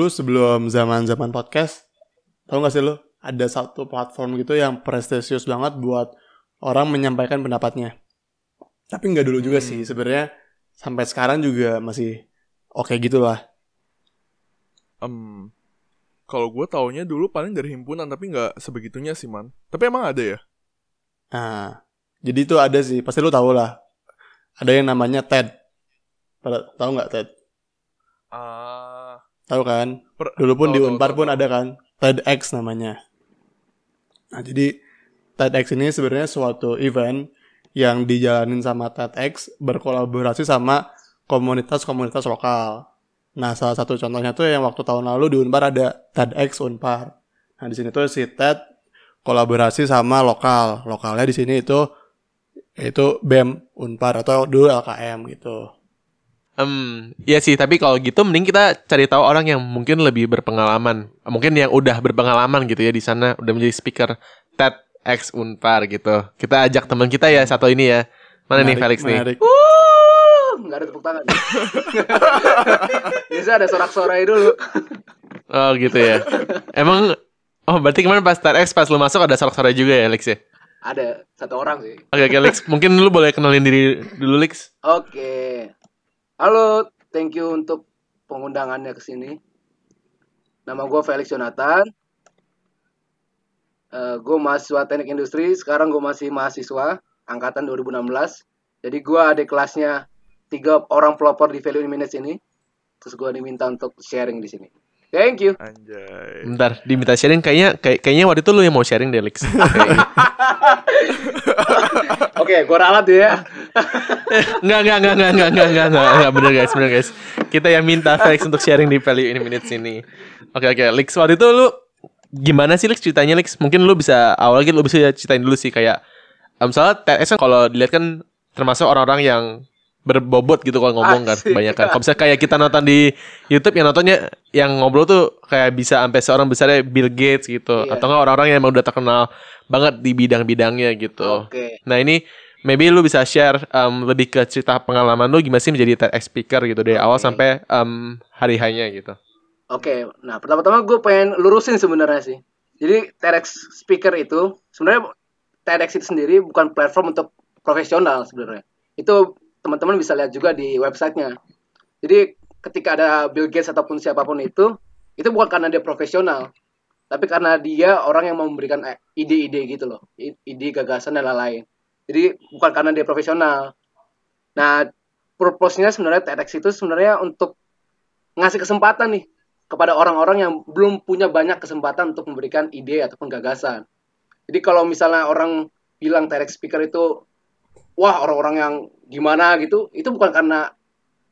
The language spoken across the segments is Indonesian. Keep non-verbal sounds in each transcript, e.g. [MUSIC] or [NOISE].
dulu sebelum zaman-zaman podcast, tau gak sih lo? Ada satu platform gitu yang prestisius banget buat orang menyampaikan pendapatnya. Tapi nggak dulu juga Hmm. sih, sebenarnya sampai sekarang juga masih oke gitu lah. Em, kalau gue taunya dulu paling dari himpunan tapi nggak sebegitunya sih man. Tapi emang ada ya? Nah, jadi itu ada sih, pasti lo tau lah. Ada yang namanya TED. Tahu nggak TED? Ah, Tahu kan? per- Dulu pun tahu, di Unpar tahu, pun tahu. ada kan TEDx namanya. Nah, jadi TEDx ini sebenarnya suatu event yang dijalanin sama TEDx berkolaborasi sama komunitas-komunitas lokal. Nah, salah satu contohnya tuh yang waktu tahun lalu di Unpar ada TEDx Unpar. Nah, di sini tuh si TED kolaborasi sama lokal. Lokalnya di sini itu itu BEM Unpar atau dulu LKM gitu. Hmm, iya sih, tapi kalau gitu mending kita cari tahu orang yang mungkin lebih berpengalaman. Mungkin yang udah berpengalaman gitu ya di sana, udah menjadi speaker TEDx Unpar gitu. Kita ajak teman kita ya satu ini ya. Mana nih Menarik, Felix nih? menarik. Wuh, nggak ada tepuk tangan. [LAUGHS] Bisa ada sorak-sorai dulu. Oh gitu ya. Emang Oh berarti kemarin pas TEDx pas lu masuk ada sorak-sorai juga ya Lex ya? Ada satu orang sih. Oke oke Lex, mungkin lu boleh kenalin diri dulu Lex. Oke. Halo, thank you untuk pengundangannya ke sini. Nama gue Felix Jonathan. gue mahasiswa teknik industri, sekarang gue masih mahasiswa angkatan 2016. Jadi gue ada kelasnya tiga orang pelopor di Value in Minutes ini. Terus gue diminta untuk sharing di sini. Thank you. Anjay. Bentar, diminta sharing kayaknya kayak, kayaknya waktu itu lu yang mau sharing deh Lex. [LAUGHS] [LAUGHS] Oke, gue ralat ya. [LAUGHS] Enggak, enggak, enggak, enggak, enggak, enggak, enggak, enggak, enggak, bener guys, bener guys. Kita yang minta Felix untuk sharing di Value in Minutes ini. Oke, oke, Lex, waktu itu lu gimana sih Lex ceritanya Lex? Mungkin lu bisa awal gitu lu bisa ceritain dulu sih kayak um, soalnya TEDx kan kalau dilihat kan termasuk orang-orang yang berbobot gitu kalau ngomong kan Asik. banyak kan. Kalau misalnya kayak kita nonton di YouTube yang nontonnya yang ngobrol tuh kayak bisa sampai seorang besarnya Bill Gates gitu Iya. atau enggak orang-orang yang emang udah terkenal banget di bidang-bidangnya gitu. Oke. Nah ini maybe lu bisa share um, lebih ke cerita pengalaman lu gimana sih menjadi TEDx speaker gitu dari awal Oke. sampai um, hari hanya gitu. Oke, nah pertama-tama gue pengen lurusin sebenarnya sih. Jadi TEDx speaker itu sebenarnya TEDx itu sendiri bukan platform untuk profesional sebenarnya. Itu teman-teman bisa lihat juga di websitenya. Jadi ketika ada Bill Gates ataupun siapa pun itu, itu bukan karena dia profesional, tapi karena dia orang yang memberikan eh, ide-ide gitu loh, ide gagasan dan lain-lain. Jadi bukan karena dia profesional. Nah, purpose-nya sebenarnya TEDx itu sebenarnya untuk ngasih kesempatan nih kepada orang-orang yang belum punya banyak kesempatan untuk memberikan ide ataupun gagasan. Jadi kalau misalnya orang bilang TEDx speaker itu wah orang-orang yang gimana gitu, itu bukan karena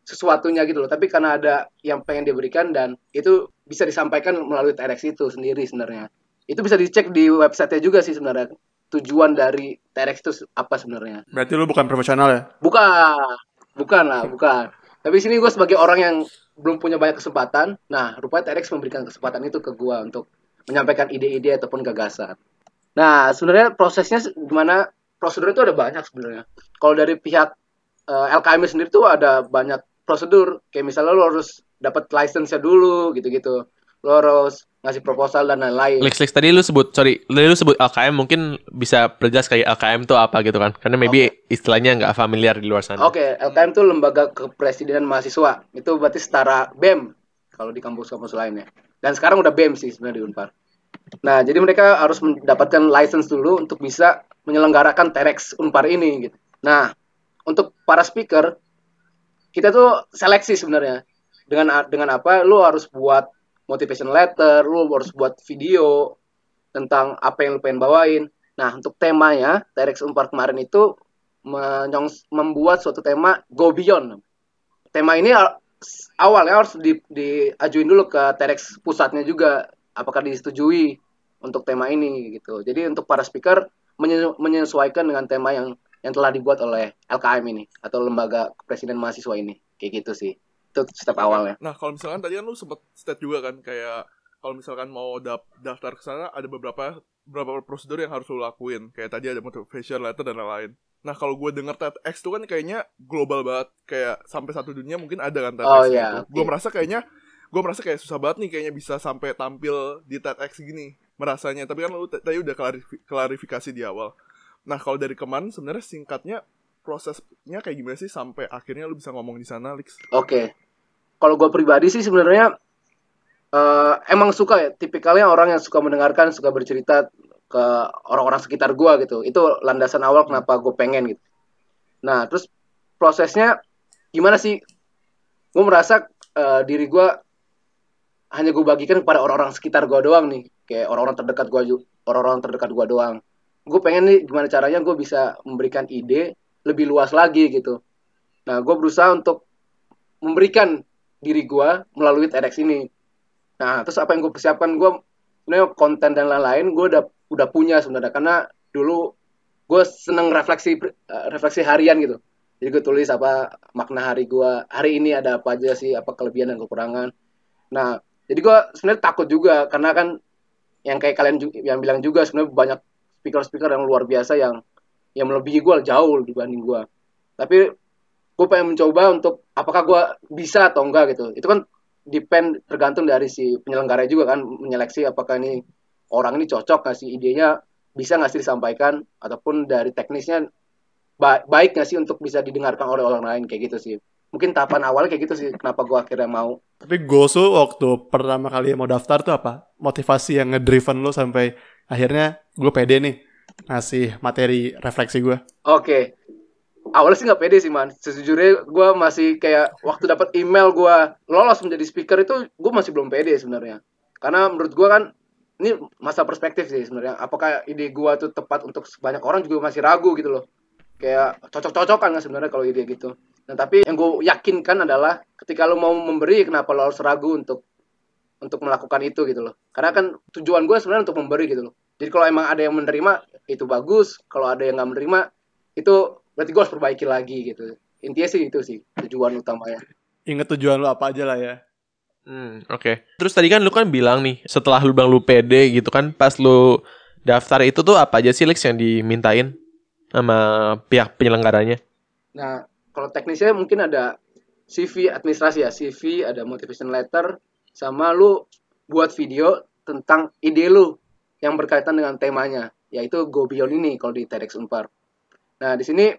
sesuatunya gitu loh, tapi karena ada yang pengen diberikan dan itu bisa disampaikan melalui TEDx itu sendiri sebenarnya. Itu bisa dicek di website-nya juga sih sebenarnya. Tujuan dari TEDx itu apa sebenarnya. Berarti lu bukan profesional ya? Bukan, bukan lah, bukan. Tapi sini gue sebagai orang yang belum punya banyak kesempatan, nah rupanya TEDx memberikan kesempatan itu ke gue untuk menyampaikan ide-ide ataupun gagasan. Nah sebenarnya prosesnya se- gimana? Prosedur itu ada banyak sebenarnya. Kalau dari pihak eh, LKM sendiri tuh ada banyak prosedur. Kayak misalnya lo harus dapat license-nya dulu, gitu-gitu. Lo harus ngasih proposal dan lain-lain. Lex Lex tadi lu sebut sorry, tadi lu sebut LKM mungkin bisa perjelas kayak LKM itu apa gitu kan? Karena maybe istilahnya nggak familiar di luar sana. Oke, LKM itu lembaga kepresidenan mahasiswa. Itu berarti setara BEM kalau di kampus-kampus lainnya. Dan sekarang udah BEM sih sebenarnya di Unpar. Nah, jadi mereka harus mendapatkan license dulu untuk bisa menyelenggarakan TEDx Unpar ini gitu. Nah, untuk para speaker kita tuh seleksi sebenarnya. Dengan dengan apa? Lu harus buat motivation letter, lu harus buat video tentang apa yang lu pengen bawain. Nah, untuk temanya TEDx Unpar kemarin itu membuat suatu tema go beyond. Tema ini awalnya harus di, diajuin dulu ke TEDx pusatnya juga apakah disetujui untuk tema ini gitu. Jadi untuk para speaker menyesuaikan dengan tema yang yang telah dibuat oleh LKM ini atau lembaga presiden mahasiswa ini. Kayak gitu sih. Itu step awalnya. Nah, kalau misalkan tadi kan lu sempet state juga kan kayak kalau misalkan mau daftar ke sana ada beberapa beberapa prosedur yang harus lu lakuin. Kayak tadi ada motivation letter dan lain-lain. Nah, kalau gue denger TEDx tuh kan kayaknya global banget. Kayak sampai satu dunia mungkin ada kan TEDx Oh, iya, gitu. Gue merasa kayaknya gue merasa kayak susah banget nih kayaknya bisa sampai tampil di TEDx gini merasanya tapi kan lu tadi udah klarifi- klarifikasi di awal nah kalau dari keman sebenarnya singkatnya prosesnya kayak gimana sih sampai akhirnya lu bisa ngomong di sana Lix Oke. Kalau gue pribadi sih sebenarnya eh, emang suka ya, tipikalnya orang yang suka mendengarkan, suka bercerita ke orang-orang sekitar gue gitu. Itu landasan awal kenapa gue pengen gitu. Nah, terus prosesnya gimana sih? Gue merasa eh, diri gue hanya gue bagikan kepada orang-orang sekitar gue doang nih, kayak orang-orang terdekat gue, orang-orang terdekat gue doang. Gue pengen nih gimana caranya gue bisa memberikan ide lebih luas lagi gitu. Nah, gue berusaha untuk memberikan diri gue melalui TEDx ini. Nah, terus apa yang gue persiapkan gue sebenarnya konten dan lain-lain gue udah udah punya sebenarnya karena dulu gue seneng refleksi eh, refleksi harian gitu. Jadi gue tulis apa makna hari gue hari ini ada apa aja sih apa kelebihan dan kekurangan. Nah, jadi gue sebenarnya takut juga karena kan yang kayak kalian yang bilang juga sebenarnya banyak speaker-speaker yang luar biasa yang yang melebihi gue jauh dibanding gue. Tapi gue pengen mencoba untuk apakah gue bisa atau enggak gitu itu kan depend tergantung dari si penyelenggara juga kan menyeleksi apakah ini orang ini cocok nggak idenya bisa nggak sih disampaikan ataupun dari teknisnya ba- baik nggak sih untuk bisa didengarkan oleh orang lain kayak gitu sih mungkin tahapan awal kayak gitu sih kenapa gue akhirnya mau Tapi goals waktu pertama kali mau daftar tuh apa? Motivasi yang ngedriven lu sampai akhirnya gue pede nih ngasih materi refleksi gue. Oke. Awalnya sih nggak pede sih man. Sejujurnya gue masih kayak waktu dapat email gue lolos menjadi speaker itu gue masih belum pede sebenarnya. Karena menurut gue kan ini masa perspektif sih sebenarnya. Apakah ide gue tuh tepat untuk banyak orang juga masih ragu gitu loh. Kayak cocok-cocokan nggak sebenarnya kalau ide gitu. Nah tapi yang gue yakinkan adalah ketika lo mau memberi kenapa lo harus ragu untuk untuk melakukan itu gitu loh. Karena kan tujuan gue sebenarnya untuk memberi gitu loh. Jadi kalau emang ada yang menerima itu bagus. Kalau ada yang nggak menerima itu berarti gue harus perbaiki lagi gitu. Intinya sih itu sih tujuan utamanya. Ingat tujuan lu apa aja lah ya. Hmm, oke. Terus tadi kan lu kan bilang nih, setelah lu bilang lu pede gitu kan, pas lu daftar itu tuh apa aja sih Lex yang dimintain sama pihak penyelenggaranya? Nah kalau teknisnya mungkin ada CV administrasi ya, CV ada motivation letter sama lu buat video tentang ide lu yang berkaitan dengan temanya, yaitu Go Beyond ini kalau di TEDx Unpar. Nah di sini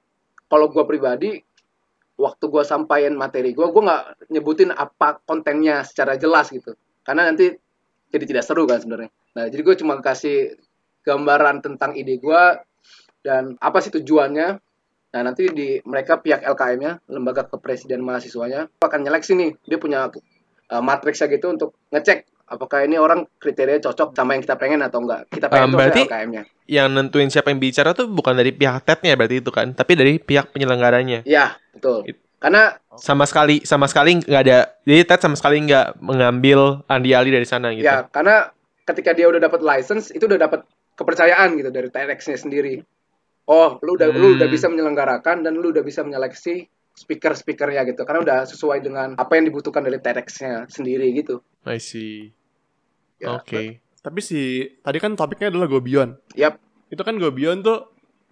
kalau gue pribadi waktu gue sampaikan materi gue, gue nggak nyebutin apa kontennya secara jelas gitu, karena nanti jadi tidak seru kan sebenarnya. Nah jadi gue cuma kasih gambaran tentang ide gue dan apa sih tujuannya. Nah nanti di mereka pihak LKM-nya, lembaga kepresiden mahasiswanya akan nyeleksi nih, dia punya uh, matriksnya gitu untuk ngecek apakah ini orang kriteria cocok sama yang kita pengen atau enggak. Kita pengen Um, berarti- LKM-nya. Yang nentuin siapa yang bicara tuh bukan dari pihak TED-nya berarti itu kan, tapi dari pihak penyelenggaranya. Iya, betul. It- Karena Sama sekali sama sekali nggak ada. Jadi TED sama sekali nggak mengambil andi-ali dari sana gitu. ya karena ketika dia udah dapat license itu udah dapat kepercayaan gitu dari TEDx-nya sendiri. Oh, lu udah lu Hmm. udah bisa menyelenggarakan dan lu udah bisa menyeleksi speaker-speakernya gitu. Karena udah sesuai dengan apa yang dibutuhkan dari TEDx-nya sendiri gitu. I see. Ya, Oke. Tapi si tadi kan topiknya adalah Go Beyond. Yap. Itu kan Go Beyond tuh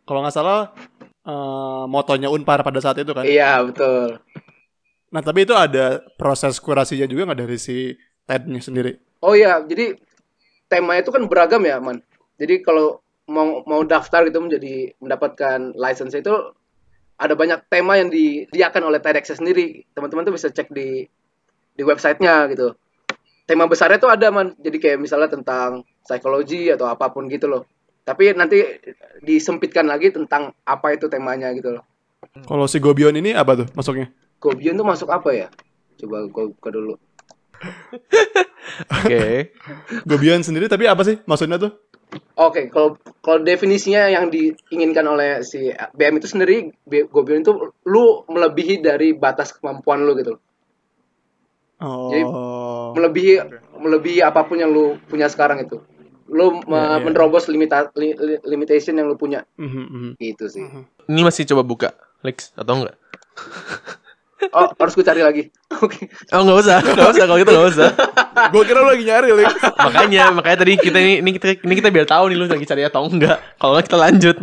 kalau nggak salah eh, motonya Unpar pada saat itu kan. Iya, betul. Nah tapi itu ada proses kurasinya juga nggak dari si TED-nya sendiri? Oh iya, jadi temanya itu kan beragam ya, Man. Jadi kalau mau mau daftar gitu menjadi mendapatkan license itu ada banyak tema yang disediakan oleh TEDx sendiri. Teman-teman tuh bisa cek di di websitenya gitu. Tema besarnya tuh ada, Man. Jadi kayak misalnya tentang psikologi atau apa pun gitu loh. Tapi nanti disempitkan lagi tentang apa itu temanya gitu loh. Kalau si Go Beyond ini apa tuh masuknya? Gobion tuh masuk apa ya? Coba gue buka dulu. [LAUGHS] Oke. Go Beyond sendiri tapi apa sih maksudnya tuh? Oke, kalau kalau definisinya yang diinginkan oleh si BM itu sendiri, B- Gobion itu lu melebihi dari batas kemampuan lu gitu. Jadi, Oh. Melebihi melebihi apa pun yang lu punya sekarang itu. Lu me- Iya, iya. menerobos limita, li- li- limitation yang lu punya Mhm, mhm. gitu sih. Ini masih coba buka Lex atau enggak? [LAUGHS] Oh, harus gue cari lagi. [LAUGHS] Oke. Oh nggak usah, nggak usah kalau gitu nggak usah. Gue kira lu lagi nyari, Lix. [LAUGHS] makanya, makanya tadi kita ini, ini kita ini kita biar tahu nih lu lagi cari atau enggak. Kalau enggak kita lanjut.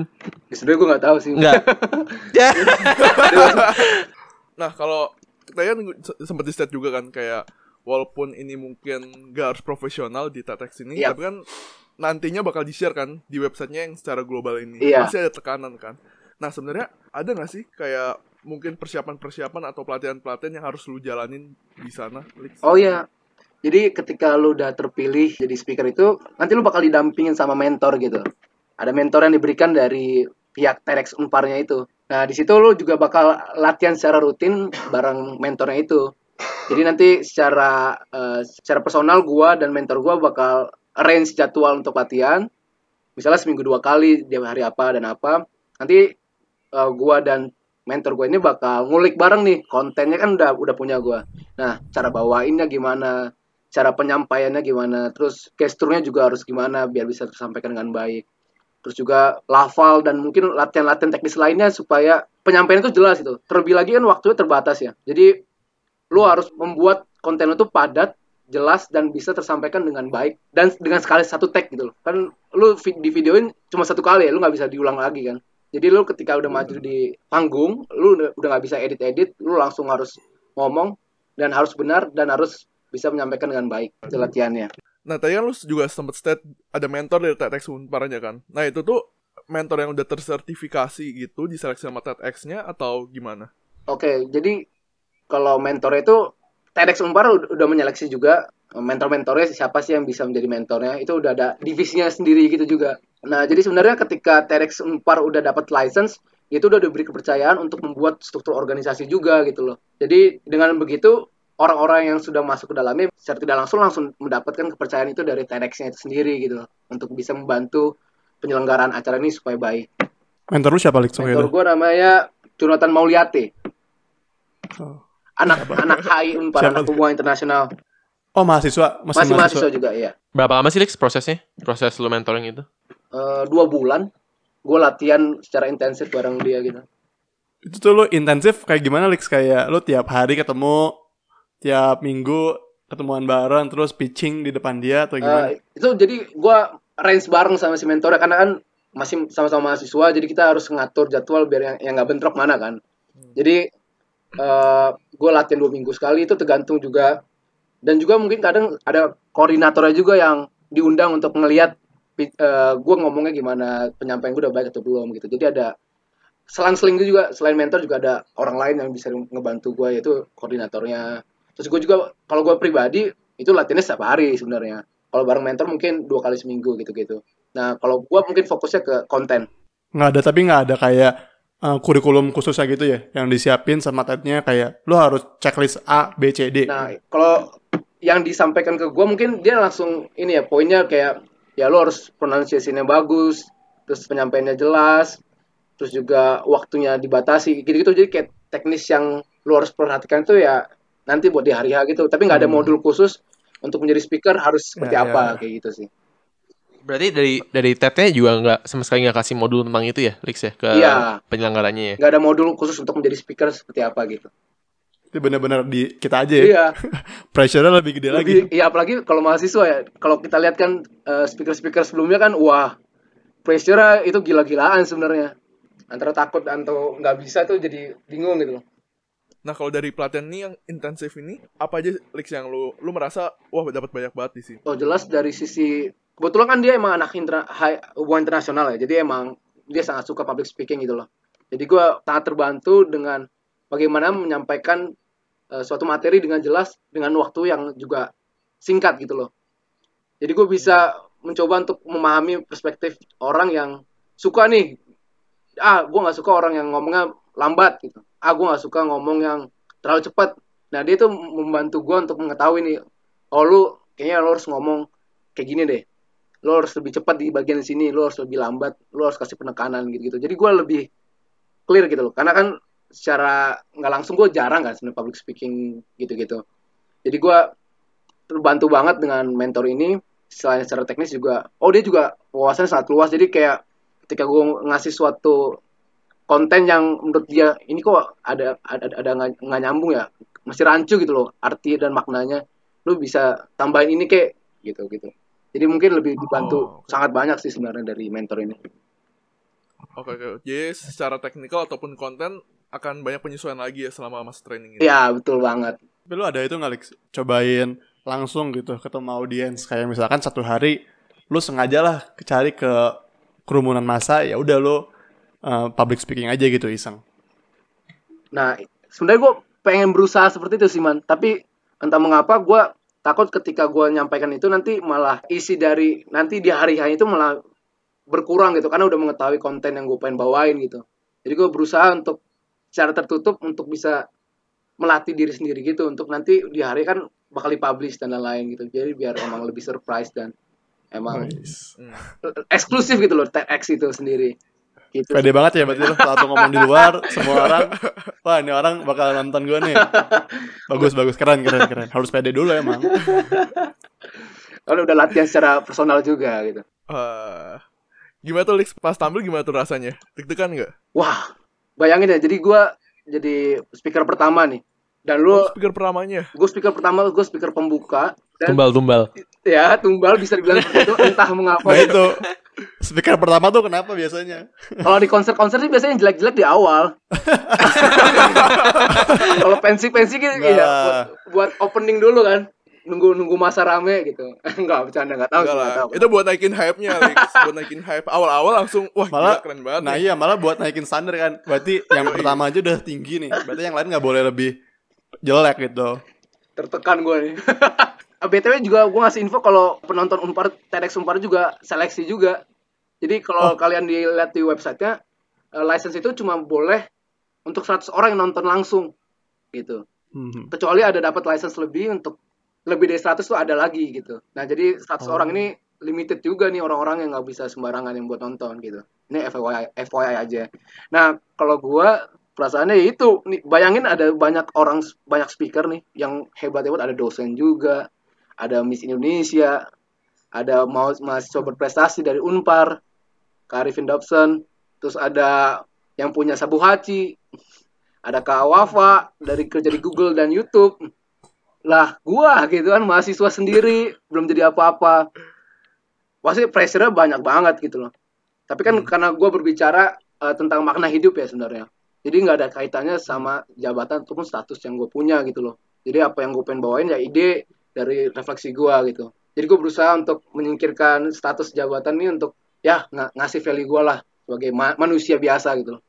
Ya, Sebenarnya gue nggak tahu sih. Enggak. [LAUGHS] ya. Nah, kalau tadi kan sempat di state juga kan kayak walaupun ini mungkin gak harus profesional di TEDx ini, Iya. tapi kan nantinya bakal di-share kan di websitenya yang secara global ini. Iya. Pasti ada tekanan kan. Nah sebenarnya ada nggak sih kayak mungkin persiapan-persiapan atau pelatihan-pelatihan yang harus lu jalanin di sana? Oh iya. Jadi ketika lu udah terpilih jadi speaker itu, nanti lu bakal didampingin sama mentor gitu. Ada mentor yang diberikan dari pihak TEDx Unparnya itu. Nah, di situ lu juga bakal latihan secara rutin bareng mentornya itu. Jadi nanti secara eh, secara personal gua dan mentor gua bakal arrange jadwal untuk latihan. Misalnya seminggu dua kali, di hari apa dan apa. Nanti eh, gua dan mentor gue ini bakal ngulik bareng nih kontennya kan udah udah punya gua. Nah, cara bawainnya gimana, cara penyampaiannya gimana, terus gesturnya juga harus gimana biar bisa tersampaikan dengan baik. Terus juga lafal dan mungkin latihan-latihan teknis lainnya supaya penyampaian itu jelas itu. Terlebih lagi kan waktunya terbatas ya. Jadi lu harus membuat konten itu padat, jelas dan bisa tersampaikan dengan baik dan dengan sekali satu tag gitu loh. Kan lu di videoin cuma satu kali ya, lu nggak bisa diulang lagi kan. Jadi lu ketika udah maju di panggung, lu udah nggak bisa edit-edit, lu langsung harus ngomong dan harus benar dan harus bisa menyampaikan dengan baik itu latihannya. Nah tadi kan lu juga sempat state ada mentor dari TEDx Unparnya kan. Nah itu tuh mentor yang udah tersertifikasi gitu diseleksi sama TEDx-nya atau gimana? Oke, jadi kalau mentor itu TEDx Unpar ud- udah menyeleksi juga eh, mentor-mentornya siapa sih yang bisa menjadi mentornya itu udah ada divisinya sendiri gitu juga. Nah, jadi sebenarnya ketika TEDx Unpar udah dapat license itu udah diberi kepercayaan untuk membuat struktur organisasi juga gitu loh. Jadi dengan begitu orang-orang yang sudah masuk ke dalamnya secara tidak langsung langsung mendapatkan kepercayaan itu dari TEDx-nya itu sendiri gitu loh untuk bisa membantu penyelenggaraan acara ini supaya baik. Mentor lu siapa? Waktu Mentor gue namanya Jonathan Mauliate Oh. Anak [LAUGHS] anak HI Unpar Siapa anak hubungan internasional Oh mahasiswa, masih, masih mahasiswa. mahasiswa juga iya Berapa lama sih Lex prosesnya? Proses lu mentoring itu? Eh, dua bulan gue latihan secara intensif bareng dia gitu Itu tuh lu intensif kayak gimana Lix? Kayak lu tiap hari ketemu, tiap minggu ketemuan bareng, terus pitching di depan dia atau gimana? Eh, itu jadi gue range bareng sama si mentornya karena kan masih sama-sama mahasiswa jadi kita harus ngatur jadwal biar yang yang nggak bentrok mana kan jadi eh gue latihan dua minggu sekali itu tergantung juga. Dan juga mungkin kadang ada koordinatornya juga yang diundang untuk ngelihat gue ngomongnya gimana penyampaian gue udah baik atau belum gitu. Jadi ada selang-seling juga selain mentor juga ada orang lain yang bisa ngebantu gue yaitu koordinatornya. Terus gue juga kalau gue pribadi itu latihannya setiap hari sebenarnya. Kalau bareng mentor mungkin dua kali seminggu gitu-gitu. Nah kalau gue mungkin fokusnya ke konten. Nggak ada, tapi nggak ada kayak eh, kurikulum khususnya gitu ya, yang disiapin sama tetnya kayak lu harus checklist A, B, C, D. Nah, kalau yang disampaikan ke gue mungkin dia langsung ini ya poinnya kayak ya lo harus pronunciation-nya bagus, terus penyampaiannya jelas, terus juga waktunya dibatasi gitu-gitu. Jadi kayak teknis yang lo harus perhatikan itu ya nanti buat di hari-hari gitu. Tapi nggak ada Hmm. modul khusus untuk menjadi speaker harus seperti Ya, apa ya. kayak gitu sih. Berarti dari dari TED-nya juga nggak sama sekali nggak kasih modul tentang itu ya, Lex ya ke Iya. penyelenggaranya ya. Nggak ada modul khusus untuk menjadi speaker seperti apa gitu. Itu bener-bener di kita aja ya. Iya. [LAUGHS] Pressure-nya lebih gede lagi. Lebih, iya apalagi kalau mahasiswa ya. Kalau kita lihat kan eh, speaker-speaker sebelumnya kan wah pressure itu gila-gilaan sebenarnya. Antara takut atau nggak bisa tuh jadi bingung gitu loh. Nah kalau dari pelatihan ini yang intensif ini apa aja Lix yang lu lu merasa wah dapat banyak banget di sini. Oh jelas dari sisi kebetulan kan dia emang anak intra, high, hubungan internasional ya. Jadi emang dia sangat suka public speaking gitu loh. Jadi gue sangat terbantu dengan bagaimana menyampaikan eh, suatu materi dengan jelas dengan waktu yang juga singkat gitu loh. Jadi gue bisa mencoba untuk memahami perspektif orang yang suka nih. Ah, gue nggak suka orang yang ngomongnya lambat gitu. Ah, gue nggak suka ngomong yang terlalu cepat. Nah, dia tuh membantu gue untuk mengetahui nih. Oh, lu kayaknya lu harus ngomong kayak gini deh. Lu harus lebih cepat di bagian sini. Lu harus lebih lambat. Lu harus kasih penekanan gitu-gitu. Jadi gue lebih clear gitu loh. Karena kan secara nggak langsung gue jarang kan sebenarnya public speaking gitu-gitu. Jadi gue terbantu banget dengan mentor ini selain secara teknis juga oh dia juga wawasannya sangat luas jadi kayak ketika gue ngasih suatu konten yang menurut dia ini kok ada ada ada nggak nyambung ya masih rancu gitu loh arti dan maknanya lu bisa tambahin ini kayak gitu gitu jadi mungkin lebih dibantu Oh, oke. sangat banyak sih sebenarnya dari mentor ini Oke oke. Jadi secara teknikal ataupun konten akan banyak penyesuaian lagi ya selama masa training ini. ya betul banget Tapi lu ada itu nggak, Lex? Cobain langsung gitu ketemu audiens kayak misalkan satu hari lu sengaja lah cari ke kerumunan massa ya udah lu uh, public speaking aja gitu iseng. Nah, sebenarnya gue pengen berusaha seperti itu sih man. Tapi entah mengapa gue takut ketika gue nyampaikan itu nanti malah isi dari nanti di hari hari itu malah berkurang gitu karena udah mengetahui konten yang gue pengen bawain gitu. Jadi gue berusaha untuk secara tertutup untuk bisa melatih diri sendiri gitu untuk nanti di hari kan bakal dipublish dan lain-lain gitu. Jadi biar emang lebih surprise dan emang Nice. [LAUGHS] eksklusif gitu loh TEDx itu sendiri. Gitu. Pede banget ya berarti lu waktu ngomong di luar semua orang wah ini orang bakal nonton gue nih. Bagus bagus keren keren keren. Harus pede dulu emang. Kalau udah latihan secara personal juga gitu. Eh, gimana tuh Lex pas tampil gimana tuh rasanya? Deg-degan nggak? Wah, bayangin ya. Jadi gua jadi speaker pertama nih. Dan lu, Oh, speaker pertamanya. gue speaker pertama, gue speaker pembuka. Dan Tumbal-tumbal. Ya, tumbal bisa dibilang seperti itu. Entah mengapa. Nah itu speaker pertama tuh kenapa biasanya? Kalau di konser-konser sih biasanya jelek-jelek di awal. [LAUGHS] Kalau pensi-pensi gitu, Nah. iya, buat, buat opening dulu kan. Nunggu nunggu masa rame gitu. [LAUGHS] Enggak, bercanda enggak tahu. Enggak nggak tahu. Itu buat naikin hype-nya, Lex. buat naikin hype. Awal-awal langsung, wah Malah gila keren banget. Nah nih. iya malah buat naikin standar kan. Berarti yang pertama aja udah tinggi nih. Berarti yang lain nggak boleh lebih jelek gitu. tertekan gue nih. [LAUGHS] BTW juga gue ngasih info kalau penonton Unpar TEDx Unpar juga seleksi juga. Jadi kalau kalian dilihat di websitenya, eh, license itu cuma boleh untuk 100 orang yang nonton langsung gitu. Hmm. Kecuali ada dapat license lebih untuk lebih dari 100 tuh ada lagi gitu. Nah jadi 100 Oh. orang ini limited juga nih orang-orang yang nggak bisa sembarangan yang buat nonton gitu. Ini FYI, FYI aja. Nah kalau gua perasaannya ya itu nih bayangin ada banyak orang banyak speaker nih yang hebat hebat ada dosen juga ada Miss Indonesia ada mau mahasiswa berprestasi dari Unpar Kak Arifin Dobson terus ada yang punya Sabu Haci ada Kak Wafa dari kerja di Google dan YouTube. Lah gua gitu kan mahasiswa sendiri belum jadi apa-apa. Pasti pressure-nya banyak banget gitu loh. Tapi kan karena gua berbicara eh, tentang makna hidup ya sebenarnya. Jadi nggak ada kaitannya sama jabatan ataupun status yang gue punya gitu loh. Jadi apa yang gue pengen bawain ya ide dari refleksi gue gitu jadi gue berusaha untuk menyingkirkan status jabatan ini untuk ya ng- ngasih value gue lah sebagai ma- manusia biasa gitu loh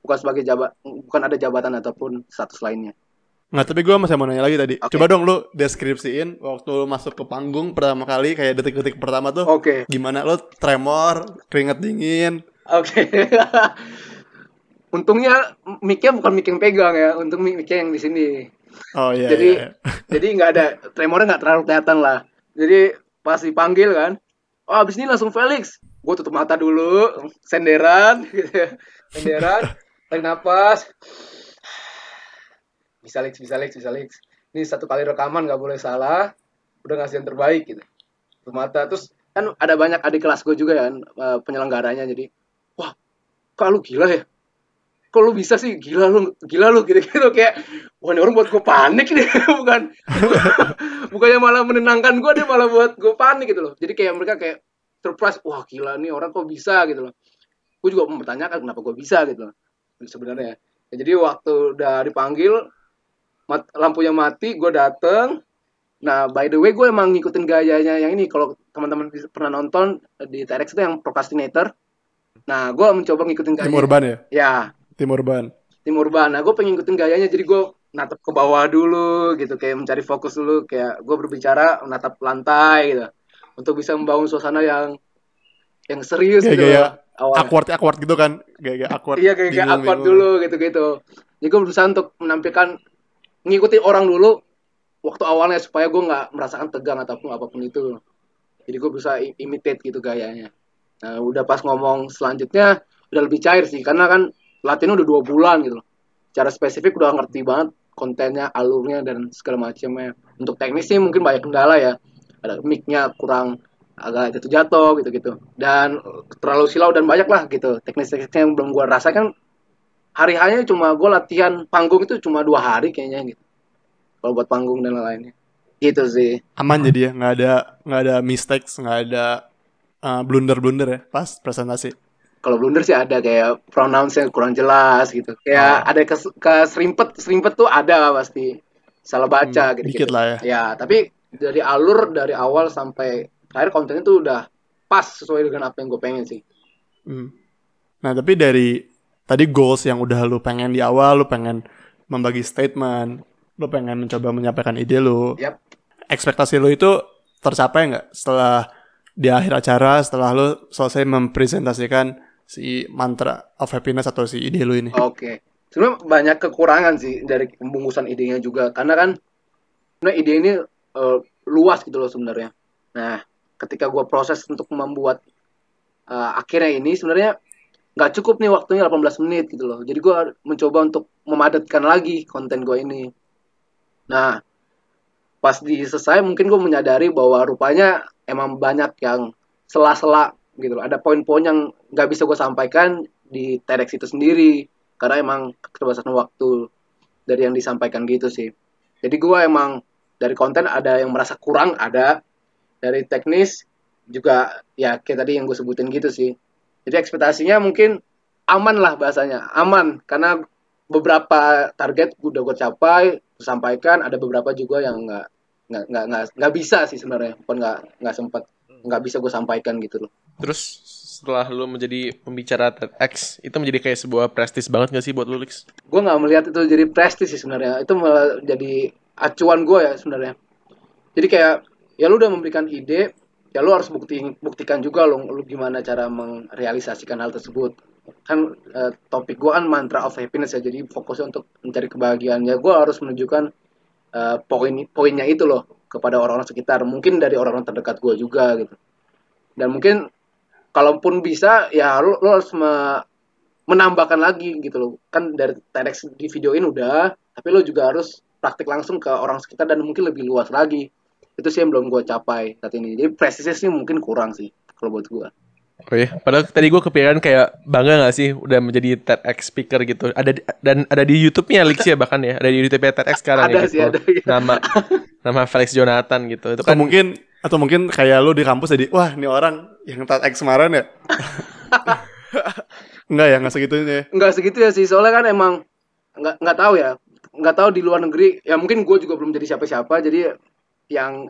bukan sebagai jabat bukan ada jabatan ataupun status lainnya Nggak, tapi gue masih mau nanya lagi tadi. Oke. Coba dong lu deskripsiin waktu lu masuk ke panggung pertama kali kayak detik-detik pertama tuh. oke Gimana lu tremor, keringet dingin. oke [LAUGHS] untungnya mic-nya bukan mic yang pegang ya untung mic- mic-nya yang di sini Oh iya. Jadi- iya, iya. [LAUGHS] jadi nggak ada tremornya nggak terlalu kelihatan lah. Jadi pas dipanggil kan oh abis ini langsung Felix. Gue tutup mata dulu senderan [LAUGHS] gitu ya. Senderan tarik napas. [SIGHS] Bisa Lex bisa Lex bisa Lex ini satu kali rekaman nggak boleh salah. Udah ngasih yang terbaik gitu. Tutup mata. Terus kan ada banyak adik kelas gue juga kan eh, penyelenggaranya. Jadi wah lu gila ya kok lu bisa sih? Gila lu gila lu gitu gitu kayak wah ini orang buat gue panik nih [LAUGHS] bukan? Bukannya malah menenangkan gue dia malah buat gue panik gitu loh. Jadi kayak mereka kayak surprise wah gila nih orang kok bisa gitu loh. Gue juga mempertanyakan kenapa gue bisa gitu loh sebenarnya. Ya, jadi waktu udah dipanggil mat, lampunya mati gue dateng. Nah by the way gue emang ngikutin gayanya yang ini. Kalau teman-teman pernah nonton di TEDx itu yang procrastinator. Nah gue mencoba ngikutin Tim gaya urban ya? ya Tim urban. tim urban. Nah, gue pengen ngikutin gayanya, jadi gue natap ke bawah dulu gitu, kayak mencari fokus dulu, kayak gue berbicara natap lantai gitu, untuk bisa membangun suasana yang yang serius gitu. Gaya-gaya awal. Awkward awkward gitu kan. Gaya-gaya awkward. Iya kayak kayak bingung, awkward bingung. dulu gitu-gitu. Jadi gue berusaha untuk menampilkan ngikutin orang dulu waktu awalnya supaya gue nggak merasakan tegang ataupun apa pun itu. Jadi gue berusaha i- imitate gitu gayanya. Nah udah pas ngomong selanjutnya udah lebih cair sih karena kan latihan udah dua bulan gitu loh. Cara spesifik udah ngerti banget kontennya, alurnya dan segala macamnya. Untuk teknis sih mungkin banyak kendala ya. Ada mic-nya kurang agak jatuh-jatuh gitu-gitu. Dan terlalu silau dan banyak lah gitu. Teknis-teknisnya yang belum gua rasakan hari hanya cuma gue latihan panggung itu cuma dua hari kayaknya gitu. Kalau buat panggung dan lain-lainnya. Gitu sih. Aman jadi ya, nggak ada nggak ada mistakes, nggak ada uh, blunder-blunder ya pas presentasi. Kalau blunder sih ada kayak pronounce yang kurang jelas gitu. Kayak ada kes keserimpet, serimpet tuh ada pasti. salah baca Hmm, gitu, dikit lah ya. ya tapi dari alur dari awal sampai akhir kontennya tuh udah pas sesuai dengan apa yang gue pengen sih Hmm. Nah, tapi dari tadi goals yang udah lu pengen di awal, lu pengen membagi statement, lu pengen mencoba menyampaikan ide lu. Yap. Ekspektasi lu itu tercapai nggak setelah di akhir acara, setelah lu selesai mempresentasikan si mantra of happiness atau si ide lu ini? Oke. Sebenarnya banyak kekurangan sih dari pembungkusan idenya juga karena kan sebenarnya ide ini eh, luas gitu loh sebenarnya. Nah, ketika gua proses untuk membuat eh, akhirnya ini sebenarnya nggak cukup nih waktunya 18 menit gitu loh. Jadi gua mencoba untuk memadatkan lagi konten gua ini. Nah, pas di selesai mungkin gue menyadari bahwa rupanya emang banyak yang sela-sela gitu loh. Ada poin-poin yang nggak bisa gue sampaikan di TEDx itu sendiri karena emang keterbatasan waktu dari yang disampaikan gitu sih. Jadi gue emang dari konten ada yang merasa kurang ada dari teknis juga ya kayak tadi yang gue sebutin gitu sih. Jadi ekspektasinya mungkin aman lah bahasanya aman karena beberapa target udah gue capai sampaikan ada beberapa juga yang nggak nggak nggak nggak bisa sih sebenarnya bukan nggak nggak sempat nggak bisa gue sampaikan gitu loh Terus setelah lu menjadi pembicara TEDx itu menjadi kayak sebuah prestis banget gak sih buat lu Lix? gue nggak melihat itu jadi prestis sih sebenarnya. Itu malah jadi acuan gue ya sebenarnya. Jadi kayak ya lu udah memberikan ide ya lu harus bukti buktikan juga lo lu gimana cara merealisasikan hal tersebut. Kan eh, topik gue kan mantra of happiness ya jadi fokusnya untuk mencari kebahagiaan. Ya gue harus menunjukkan eh, poin poinnya itu loh kepada orang-orang sekitar. Mungkin dari orang-orang terdekat gue juga gitu. Dan mungkin kalaupun bisa ya lu, lu harus me- menambahkan lagi gitu loh kan dari TEDx di videoin udah tapi lo juga harus praktik langsung ke orang sekitar dan mungkin lebih luas lagi itu sih yang belum gue capai saat ini jadi prestisnya sih mungkin kurang sih kalau buat gue Oh iya, padahal tadi gue kepikiran kayak bangga gak sih udah menjadi TEDx speaker gitu. Ada di- dan ada di YouTube-nya Lix ya bahkan ya, ada di YouTube-nya TEDx sekarang Ada ya. sih, gitu. ada, iya. Nama [LAUGHS] nama Felix Jonathan gitu. Itu Atau kan mungkin atau mungkin kayak lu di kampus jadi wah ini orang yang TEDx kemarin ya. [LAUGHS] Enggak ya, enggak segitunya. ya. nggak segitu ya sih soalnya kan emang nggak nggak tahu ya nggak tahu di luar negeri ya mungkin gue juga belum jadi siapa-siapa jadi yang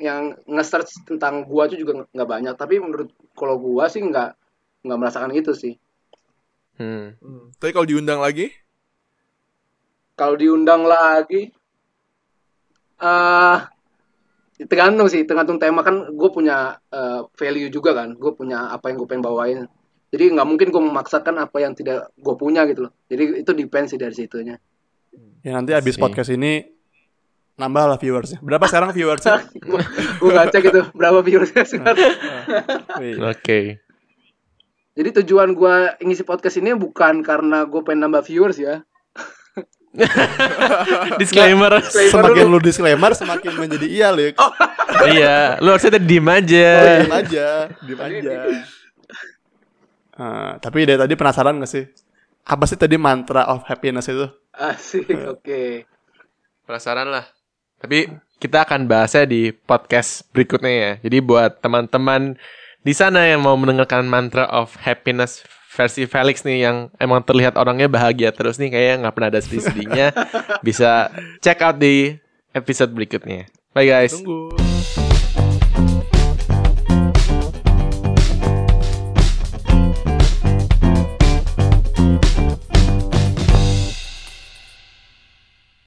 yang nge-search tentang gua tuh juga nggak banyak tapi menurut kalau gua sih nggak nggak merasakan itu sih hmm. Hmm. Tapi kalau diundang lagi, kalau diundang lagi eh tergantung sih tergantung tema kan gue punya eh, value juga kan gue punya apa yang gue pengen bawain jadi nggak mungkin gue memaksakan apa yang tidak gue punya gitu loh jadi itu depend sih dari situnya Ya nanti abis Sih. podcast ini nambah lah viewersnya. Berapa sekarang viewersnya? [LAUGHS] gue nggak cek itu berapa viewersnya [LAUGHS] sekarang. Oke. jadi tujuan gue ngisi podcast ini bukan karena gue pengen nambah viewers ya [LAUGHS] Disclaimer. Semakin lu disclaimer semakin menjadi iya, Lik. [LAUGHS] iya, lu harusnya tadi diem aja. Diem aja, diem aja. Ah, tapi dari tadi penasaran gak sih? Apa sih tadi mantra of happiness itu? asik oke Penasaran lah. Tapi kita akan bahasnya di podcast berikutnya ya. Jadi buat teman-teman di sana yang mau mendengarkan mantra of happiness versi Felix nih yang emang terlihat orangnya bahagia terus nih kayaknya nggak pernah ada sedih-sedihnya [LAUGHS] bisa check out di episode berikutnya. Bye guys. tunggu.